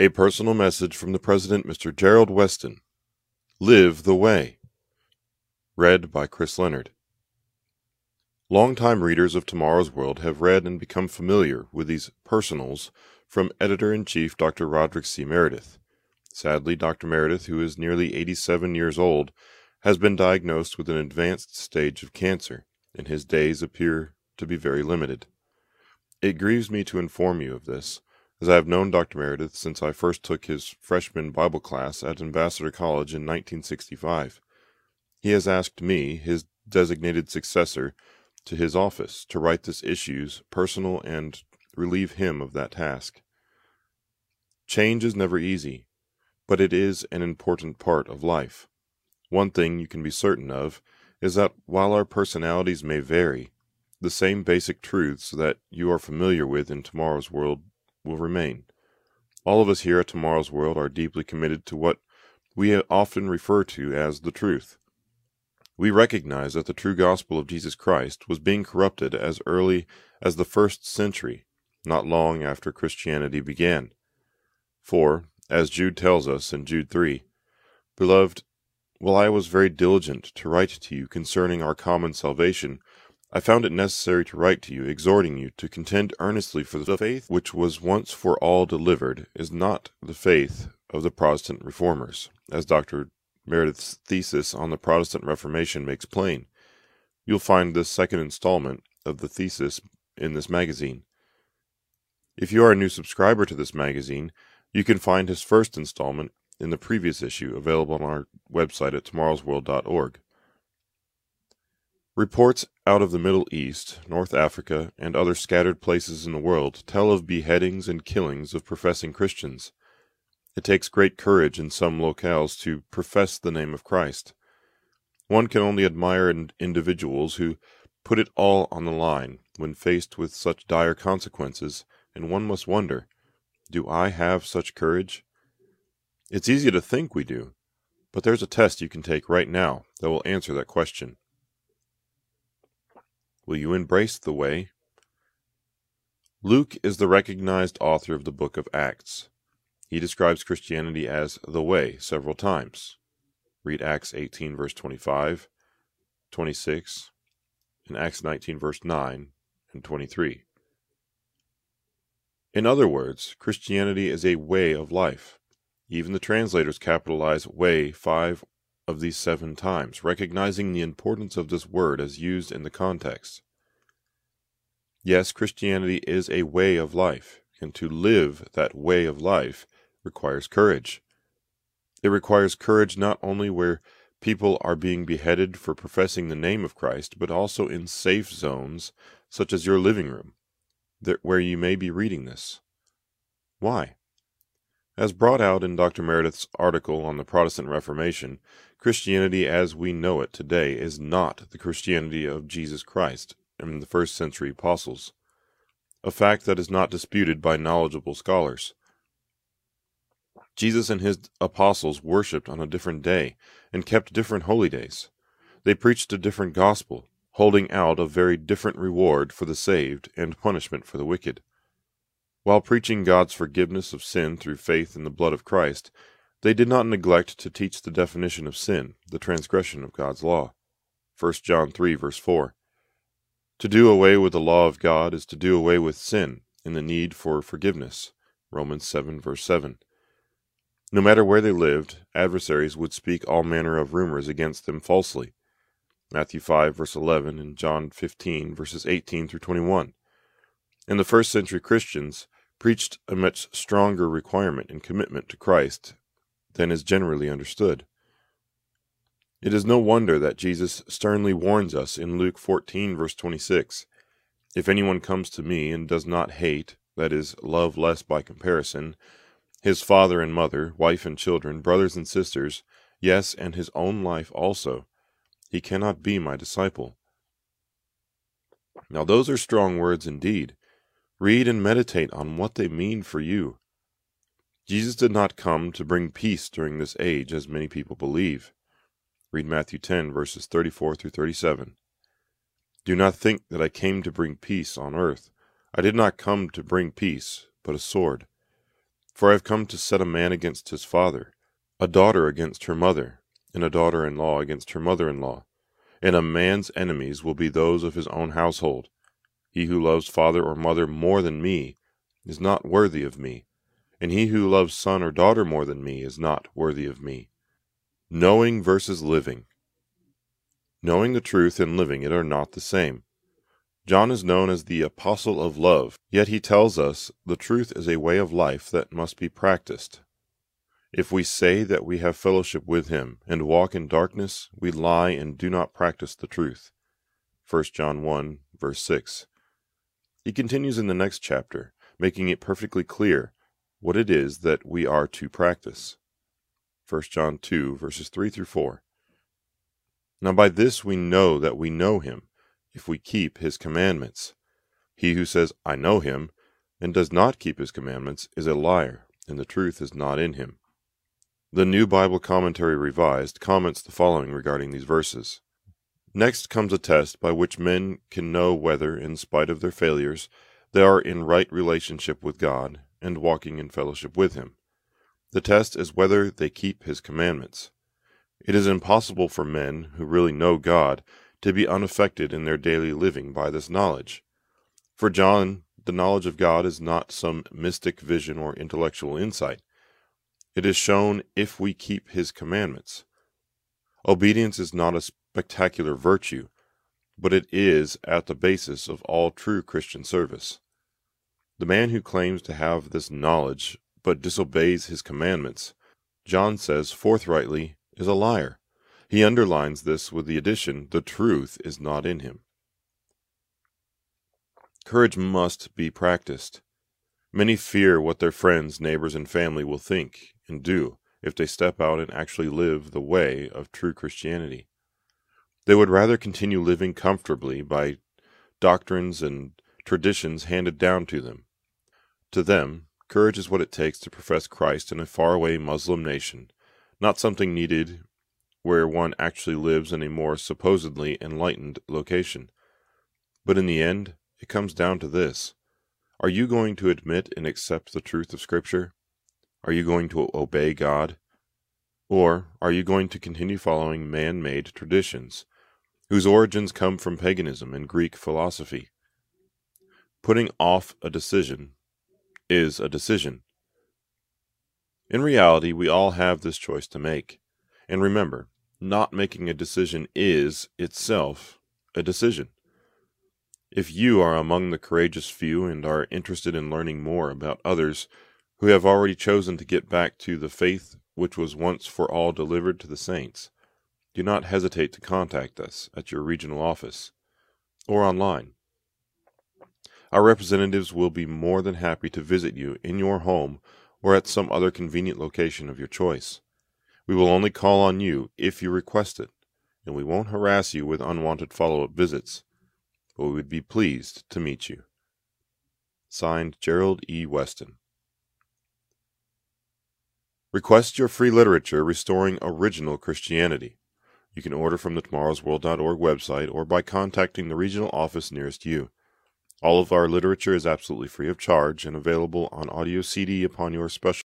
A personal message from the President, Mr. Gerald Weston. Live the Way. Read by Chris Leonard. Longtime readers of Tomorrow's World have read and become familiar with these personals from Editor in Chief Dr. Roderick C. Meredith. Sadly, Dr. Meredith, who is nearly 87 years old, has been diagnosed with an advanced stage of cancer, and his days appear to be very limited. It grieves me to inform you of this, as I have known Dr. Meredith since I first took his freshman Bible class at Ambassador College in 1965. He has asked me, his designated successor, to his office to write this issue's personal and relieve him of that task. Change is never easy, but it is an important part of life. One thing you can be certain of is that while our personalities may vary, the same basic truths that you are familiar with in tomorrow's world will remain. All of us here at Tomorrow's World are deeply committed to what we often refer to as the truth. We recognize that the true gospel of Jesus Christ was being corrupted as early as the first century, not long after Christianity began. For, as Jude tells us in Jude 3, Beloved, while I was very diligent to write to you concerning our common salvation, I found it necessary to write to you, exhorting you to contend earnestly for the faith which was once for all delivered, is not the faith of the Protestant reformers, as Dr. Meredith's thesis on the Protestant Reformation makes plain. You'll find this second installment of the thesis in this magazine. If you are a new subscriber to this magazine, you can find his first installment in the previous issue available on our website at tomorrowsworld.org. Reports out of the Middle East, North Africa, and other scattered places in the world tell of beheadings and killings of professing Christians. It takes great courage in some locales to profess the name of Christ. One can only admire individuals who put it all on the line when faced with such dire consequences, and one must wonder, do I have such courage? It's easy to think we do, but there's a test you can take right now that will answer that question. Will you embrace the way? Luke is the recognized author of the book of Acts. He describes Christianity as the way several times. Read Acts 18, verse 25, 26, and Acts 19, verse 9 and 23. In other words, Christianity is a way of life. Even the translators capitalize way five of these seven times, recognizing the importance of this word as used in the context. Yes, Christianity is a way of life, and to live that way of life requires courage. It requires courage not only where people are being beheaded for professing the name of Christ, but also in safe zones, such as your living room, where you may be reading this. Why? As brought out in Dr. Meredith's article on the Protestant Reformation, Christianity as we know it today is not the Christianity of Jesus Christ and the first century apostles, a fact that is not disputed by knowledgeable scholars. Jesus and his apostles worshipped on a different day and kept different holy days. They preached a different gospel, holding out a very different reward for the saved and punishment for the wicked. While preaching God's forgiveness of sin through faith in the blood of Christ, they did not neglect to teach the definition of sin, the transgression of God's law. 1 John 3 verse 4. To do away with the law of God is to do away with sin and the need for forgiveness. Romans 7 verse 7. No matter where they lived, adversaries would speak all manner of rumors against them falsely. Matthew 5 verse 11 and John 15 verses 18 through 21. And the first century Christians preached a much stronger requirement and commitment to Christ than is generally understood. It is no wonder that Jesus sternly warns us in Luke 14, verse 26 If anyone comes to me and does not hate, that is, love less by comparison, his father and mother, wife and children, brothers and sisters, yes, and his own life also, he cannot be my disciple. Now, those are strong words indeed. Read and meditate on what they mean for you. Jesus did not come to bring peace during this age, as many people believe. Read Matthew 10, verses 34 through 37. Do not think that I came to bring peace on earth. I did not come to bring peace, but a sword. For I have come to set a man against his father, a daughter against her mother, and a daughter in law against her mother in law. And a man's enemies will be those of his own household. He who loves father or mother more than me is not worthy of me, and he who loves son or daughter more than me is not worthy of me. Knowing versus living. Knowing the truth and living it are not the same. John is known as the apostle of love, yet he tells us the truth is a way of life that must be practiced. If we say that we have fellowship with him and walk in darkness, we lie and do not practice the truth. 1 John 1, verse 6. He continues in the next chapter, making it perfectly clear what it is that we are to practice. 1 John 2, verses 3 through 4. Now by this we know that we know him, if we keep his commandments. He who says, I know him, and does not keep his commandments, is a liar, and the truth is not in him. The New Bible Commentary Revised comments the following regarding these verses. Next comes a test by which men can know whether, in spite of their failures, they are in right relationship with God and walking in fellowship with Him. The test is whether they keep His commandments. It is impossible for men who really know God to be unaffected in their daily living by this knowledge. For John, the knowledge of God is not some mystic vision or intellectual insight. It is shown if we keep his commandments. Obedience is not a spectacular virtue, but it is at the basis of all true Christian service. The man who claims to have this knowledge but disobeys his commandments, John says forthrightly, is a liar. He underlines this with the addition, the truth is not in him. Courage must be practiced. Many fear what their friends, neighbors, and family will think and do if they step out and actually live the way of true Christianity. They would rather continue living comfortably by doctrines and traditions handed down to them. To them, courage is what it takes to profess Christ in a faraway Muslim nation, not something needed where one actually lives in a more supposedly enlightened location. But in the end, it comes down to this. Are you going to admit and accept the truth of Scripture? Are you going to obey God? Or are you going to continue following man made traditions, whose origins come from paganism and Greek philosophy? Putting off a decision is a decision. In reality, we all have this choice to make. And remember, not making a decision is itself a decision. If you are among the courageous few and are interested in learning more about others who have already chosen to get back to the faith which was once for all delivered to the saints, do not hesitate to contact us at your regional office or online. Our representatives will be more than happy to visit you in your home or at some other convenient location of your choice. We will only call on you if you request it, and we won't harass you with unwanted follow up visits, but we would be pleased to meet you. Signed, Gerald E. Weston. Request your free literature restoring original Christianity. You can order from the tomorrowsworld.org website or by contacting the regional office nearest you. All of our literature is absolutely free of charge and available on audio CD upon your special